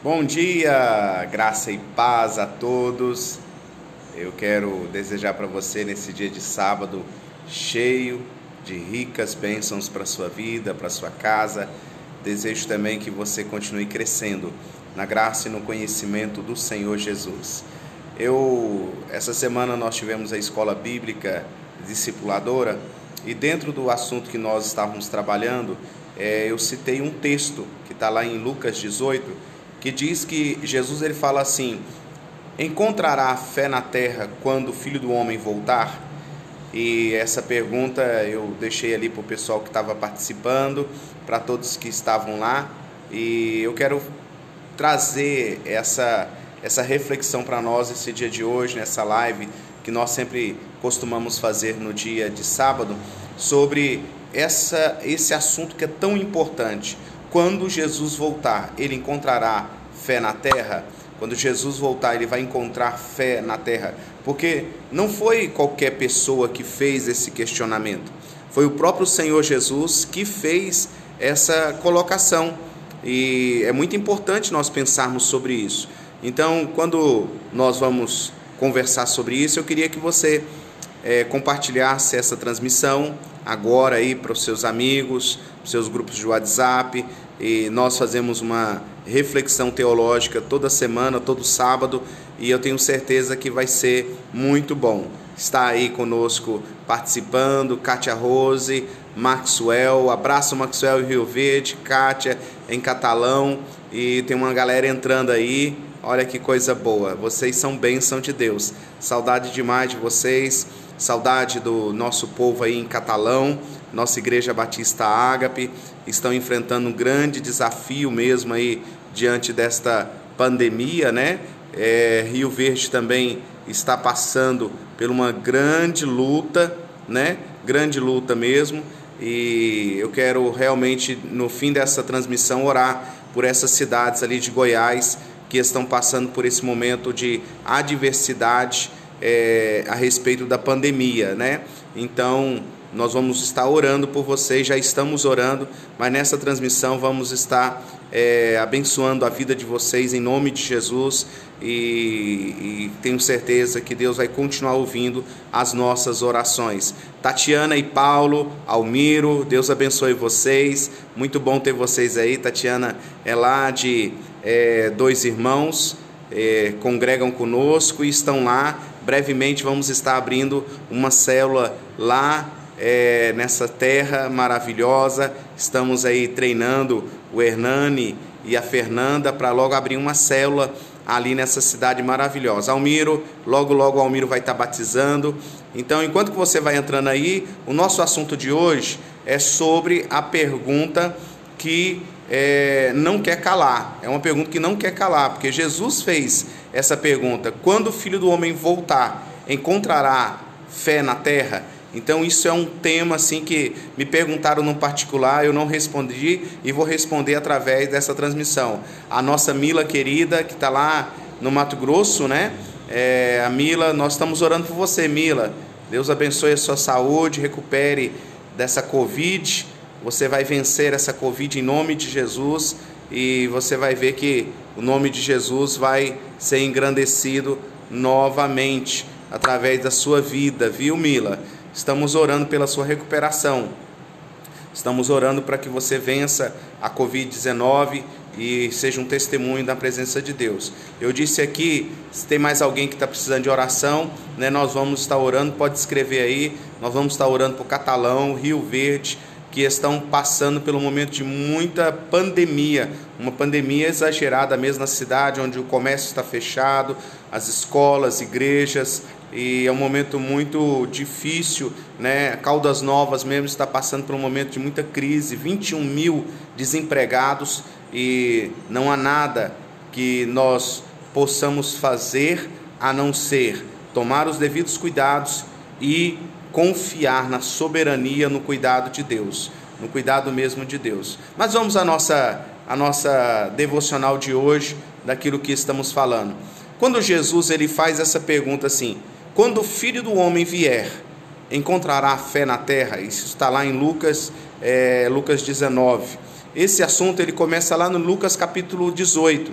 Bom dia, graça e paz a todos. Eu quero desejar para você nesse dia de sábado cheio de ricas bênçãos para sua vida, para sua casa. Desejo também que você continue crescendo na graça e no conhecimento do Senhor Jesus. Eu essa semana nós tivemos a escola bíblica discipuladora e dentro do assunto que nós estávamos trabalhando, é, eu citei um texto que está lá em Lucas 18, que diz que Jesus ele fala assim: encontrará fé na terra quando o Filho do Homem voltar? E essa pergunta eu deixei ali para o pessoal que estava participando, para todos que estavam lá, e eu quero trazer essa essa reflexão para nós esse dia de hoje, nessa live que nós sempre costumamos fazer no dia de sábado, sobre essa, esse assunto que é tão importante. Quando Jesus voltar, ele encontrará fé na terra? Quando Jesus voltar, ele vai encontrar fé na terra? Porque não foi qualquer pessoa que fez esse questionamento. Foi o próprio Senhor Jesus que fez essa colocação. E é muito importante nós pensarmos sobre isso. Então, quando nós vamos conversar sobre isso, eu queria que você é, compartilhasse essa transmissão agora aí para os seus amigos, os seus grupos de WhatsApp. E nós fazemos uma reflexão teológica toda semana, todo sábado, e eu tenho certeza que vai ser muito bom. Está aí conosco participando, Kátia Rose, Maxwell, abraço Maxwell em Rio Verde, Kátia em Catalão, e tem uma galera entrando aí. Olha que coisa boa. Vocês são bênção de Deus. Saudade demais de vocês. Saudade do nosso povo aí em Catalão. Nossa Igreja Batista Ágape estão enfrentando um grande desafio mesmo aí diante desta pandemia, né? É, Rio Verde também está passando por uma grande luta, né? Grande luta mesmo. E eu quero realmente no fim dessa transmissão orar por essas cidades ali de Goiás que estão passando por esse momento de adversidade é, a respeito da pandemia, né? Então, nós vamos estar orando por vocês, já estamos orando, mas nessa transmissão vamos estar é, abençoando a vida de vocês em nome de Jesus e, e, tenho certeza que Deus vai continuar ouvindo as nossas orações. Tatiana e Paulo, Almiro, Deus abençoe vocês. Muito bom ter vocês aí. Tatiana é lá de é, dois irmãos, é, congregam conosco e estão lá. Brevemente vamos estar abrindo uma célula lá é, nessa terra maravilhosa. Estamos aí treinando o Hernani e a Fernanda para logo abrir uma célula ali nessa cidade maravilhosa. Almiro, logo logo Almiro vai estar batizando. Então, enquanto que você vai entrando aí, o nosso assunto de hoje é sobre a pergunta que é, não quer calar. É uma pergunta que não quer calar, porque Jesus fez essa pergunta: quando o Filho do Homem voltar, encontrará fé na terra? Então isso é um tema assim que me perguntaram no particular, eu não respondi e vou responder através dessa transmissão. A nossa Mila querida que está lá no Mato Grosso, né? É, a Mila, nós estamos orando por você, Mila. Deus abençoe a sua saúde, recupere dessa Covid. Você vai vencer essa Covid em nome de Jesus e você vai ver que o nome de Jesus vai ser engrandecido novamente através da sua vida, viu, Mila? Estamos orando pela sua recuperação. Estamos orando para que você vença a Covid-19 e seja um testemunho da presença de Deus. Eu disse aqui, se tem mais alguém que está precisando de oração, né, nós vamos estar orando, pode escrever aí, nós vamos estar orando por Catalão, Rio Verde, que estão passando pelo momento de muita pandemia, uma pandemia exagerada mesmo na cidade, onde o comércio está fechado, as escolas, igrejas, e é um momento muito difícil, né? Caldas Novas mesmo está passando por um momento de muita crise, 21 mil desempregados e não há nada que nós possamos fazer a não ser tomar os devidos cuidados e confiar na soberania, no cuidado de Deus, no cuidado mesmo de Deus. Mas vamos à nossa, à nossa devocional de hoje, daquilo que estamos falando. Quando Jesus ele faz essa pergunta assim, quando o filho do homem vier, encontrará fé na terra? Isso está lá em Lucas, é, Lucas 19. Esse assunto ele começa lá no Lucas capítulo 18.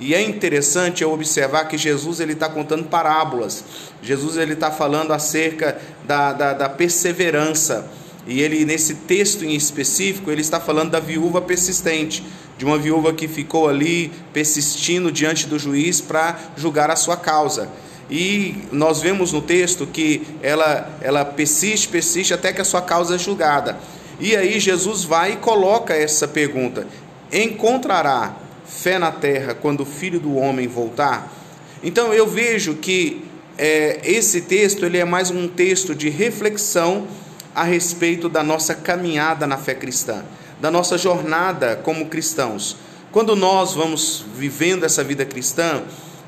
E é interessante eu observar que Jesus ele está contando parábolas. Jesus ele está falando acerca da, da, da perseverança. E ele, nesse texto em específico, ele está falando da viúva persistente, de uma viúva que ficou ali persistindo diante do juiz para julgar a sua causa. E nós vemos no texto que ela, ela persiste, persiste até que a sua causa é julgada. E aí Jesus vai e coloca essa pergunta: Encontrará fé na terra quando o filho do homem voltar? Então eu vejo que é, esse texto ele é mais um texto de reflexão a respeito da nossa caminhada na fé cristã, da nossa jornada como cristãos. Quando nós vamos vivendo essa vida cristã,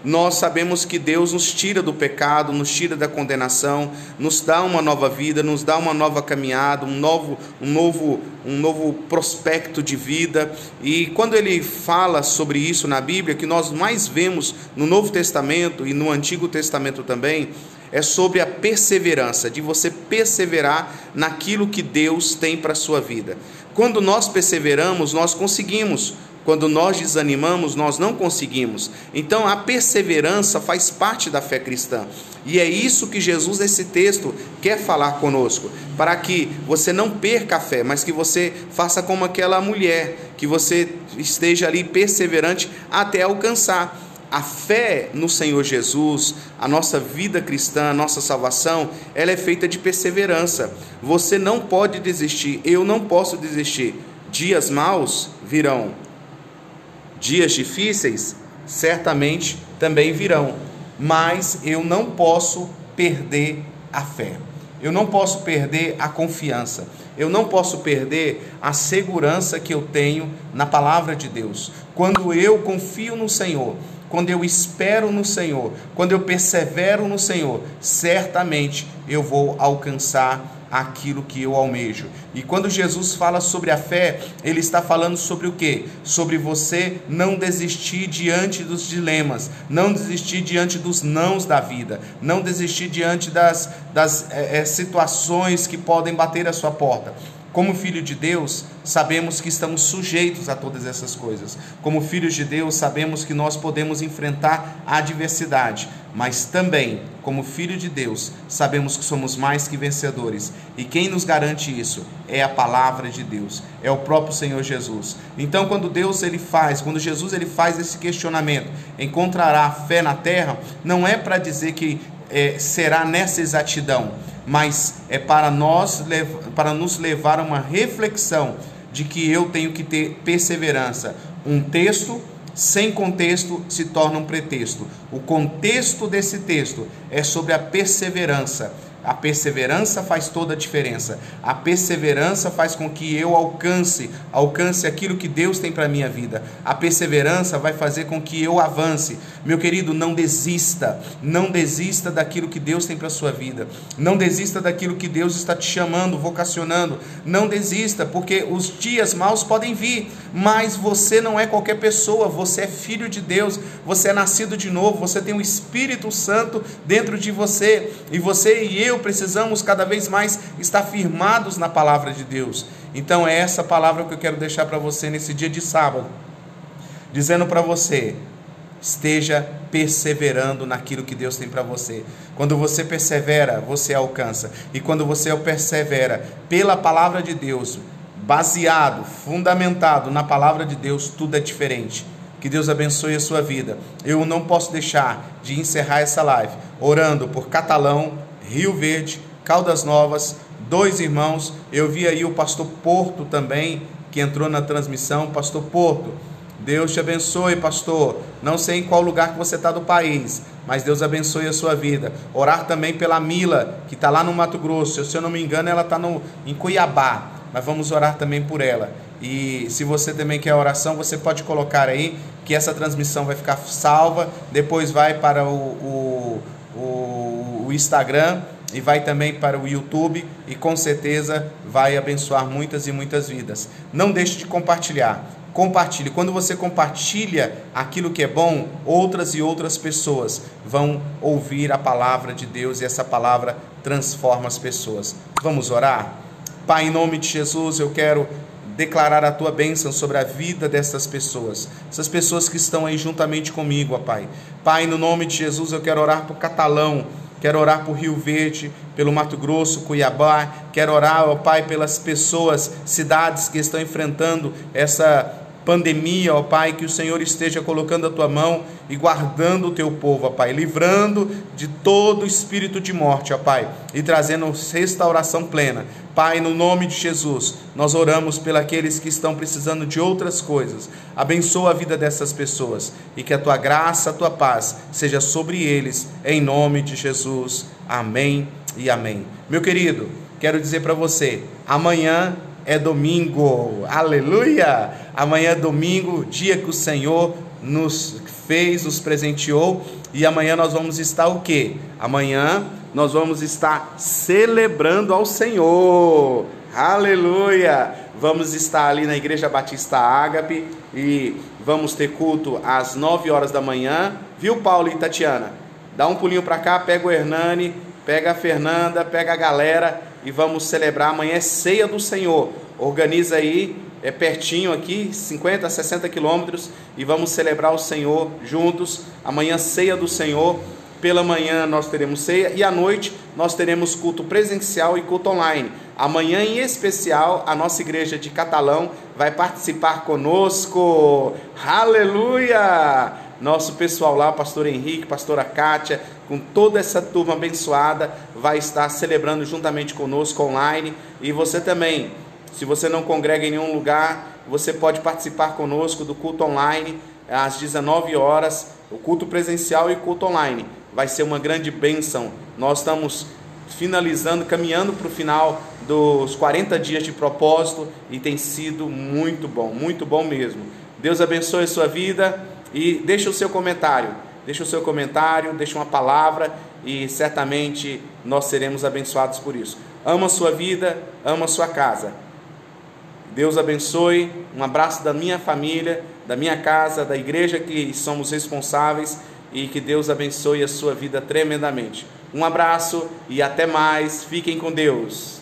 nós sabemos que Deus nos tira do pecado, nos tira da condenação, nos dá uma nova vida, nos dá uma nova caminhada, um novo, um novo, um novo prospecto de vida. E quando ele fala sobre isso na Bíblia, que nós mais vemos no Novo Testamento e no Antigo Testamento também, é sobre a perseverança, de você perseverar naquilo que Deus tem para a sua vida. Quando nós perseveramos, nós conseguimos. Quando nós desanimamos, nós não conseguimos. Então a perseverança faz parte da fé cristã. E é isso que Jesus, nesse texto, quer falar conosco. Para que você não perca a fé, mas que você faça como aquela mulher, que você esteja ali perseverante até alcançar a fé no Senhor Jesus, a nossa vida cristã, a nossa salvação, ela é feita de perseverança. Você não pode desistir, eu não posso desistir. Dias maus virão, dias difíceis certamente também virão, mas eu não posso perder a fé. Eu não posso perder a confiança. Eu não posso perder a segurança que eu tenho na palavra de Deus. Quando eu confio no Senhor, quando eu espero no Senhor, quando eu persevero no Senhor, certamente eu vou alcançar aquilo que eu almejo. E quando Jesus fala sobre a fé, ele está falando sobre o quê? Sobre você não desistir diante dos dilemas, não desistir diante dos nãos da vida, não desistir diante das, das é, é, situações que podem bater a sua porta. Como filho de Deus, sabemos que estamos sujeitos a todas essas coisas. Como filhos de Deus, sabemos que nós podemos enfrentar a adversidade, mas também, como filho de Deus, sabemos que somos mais que vencedores. E quem nos garante isso é a palavra de Deus, é o próprio Senhor Jesus. Então, quando Deus ele faz, quando Jesus ele faz esse questionamento, encontrará fé na terra, não é para dizer que é, será nessa exatidão mas é para nós para nos levar a uma reflexão de que eu tenho que ter perseverança. Um texto sem contexto se torna um pretexto. O contexto desse texto é sobre a perseverança. A perseverança faz toda a diferença. A perseverança faz com que eu alcance, alcance aquilo que Deus tem para minha vida. A perseverança vai fazer com que eu avance. Meu querido, não desista. Não desista daquilo que Deus tem para sua vida. Não desista daquilo que Deus está te chamando, vocacionando. Não desista, porque os dias maus podem vir, mas você não é qualquer pessoa, você é filho de Deus, você é nascido de novo, você tem o Espírito Santo dentro de você, e você e eu eu precisamos cada vez mais estar firmados na palavra de Deus. Então é essa palavra que eu quero deixar para você nesse dia de sábado, dizendo para você: esteja perseverando naquilo que Deus tem para você. Quando você persevera, você alcança. E quando você persevera pela palavra de Deus, baseado, fundamentado na palavra de Deus, tudo é diferente. Que Deus abençoe a sua vida. Eu não posso deixar de encerrar essa live orando por Catalão, Rio Verde, Caldas Novas, dois irmãos. Eu vi aí o pastor Porto também, que entrou na transmissão. Pastor Porto, Deus te abençoe, pastor. Não sei em qual lugar que você está do país, mas Deus abençoe a sua vida. Orar também pela Mila, que está lá no Mato Grosso. Se eu não me engano, ela está em Cuiabá, mas vamos orar também por ela. E se você também quer oração, você pode colocar aí que essa transmissão vai ficar salva. Depois vai para o, o, o Instagram e vai também para o YouTube e com certeza vai abençoar muitas e muitas vidas. Não deixe de compartilhar. Compartilhe. Quando você compartilha aquilo que é bom, outras e outras pessoas vão ouvir a palavra de Deus e essa palavra transforma as pessoas. Vamos orar? Pai, em nome de Jesus, eu quero declarar a tua bênção sobre a vida dessas pessoas, essas pessoas que estão aí juntamente comigo, ó Pai. Pai, no nome de Jesus, eu quero orar por Catalão, quero orar por Rio Verde, pelo Mato Grosso, Cuiabá, quero orar, ó Pai, pelas pessoas, cidades que estão enfrentando essa pandemia, ó Pai, que o Senhor esteja colocando a tua mão e guardando o teu povo, ó Pai, livrando de todo espírito de morte, ó Pai, e trazendo restauração plena. Pai, no nome de Jesus, nós oramos pelos que estão precisando de outras coisas. Abençoa a vida dessas pessoas e que a tua graça, a tua paz seja sobre eles, em nome de Jesus. Amém e amém. Meu querido, quero dizer para você, amanhã é domingo. Aleluia! Amanhã é domingo, dia que o Senhor nos fez, nos presenteou, e amanhã nós vamos estar o quê? Amanhã nós vamos estar celebrando ao Senhor. Aleluia! Vamos estar ali na Igreja Batista Ágape e vamos ter culto às 9 horas da manhã. Viu, Paulo e Tatiana? Dá um pulinho para cá, pega o Hernani, pega a Fernanda, pega a galera e vamos celebrar. Amanhã é ceia do Senhor. Organiza aí, é pertinho aqui, 50, 60 quilômetros, e vamos celebrar o Senhor juntos. Amanhã, ceia do Senhor. Pela manhã nós teremos ceia e à noite nós teremos culto presencial e culto online. Amanhã, em especial, a nossa igreja de Catalão vai participar conosco. Aleluia! Nosso pessoal lá, pastor Henrique, pastora Kátia, com toda essa turma abençoada, vai estar celebrando juntamente conosco online. E você também, se você não congrega em nenhum lugar, você pode participar conosco do culto online às 19 horas, o culto presencial e culto online. Vai ser uma grande bênção. Nós estamos finalizando, caminhando para o final dos 40 dias de propósito e tem sido muito bom, muito bom mesmo. Deus abençoe a sua vida. E deixa o seu comentário, deixa o seu comentário, deixa uma palavra e certamente nós seremos abençoados por isso. Ama a sua vida, ama a sua casa. Deus abençoe. Um abraço da minha família, da minha casa, da igreja que somos responsáveis e que Deus abençoe a sua vida tremendamente. Um abraço e até mais. Fiquem com Deus.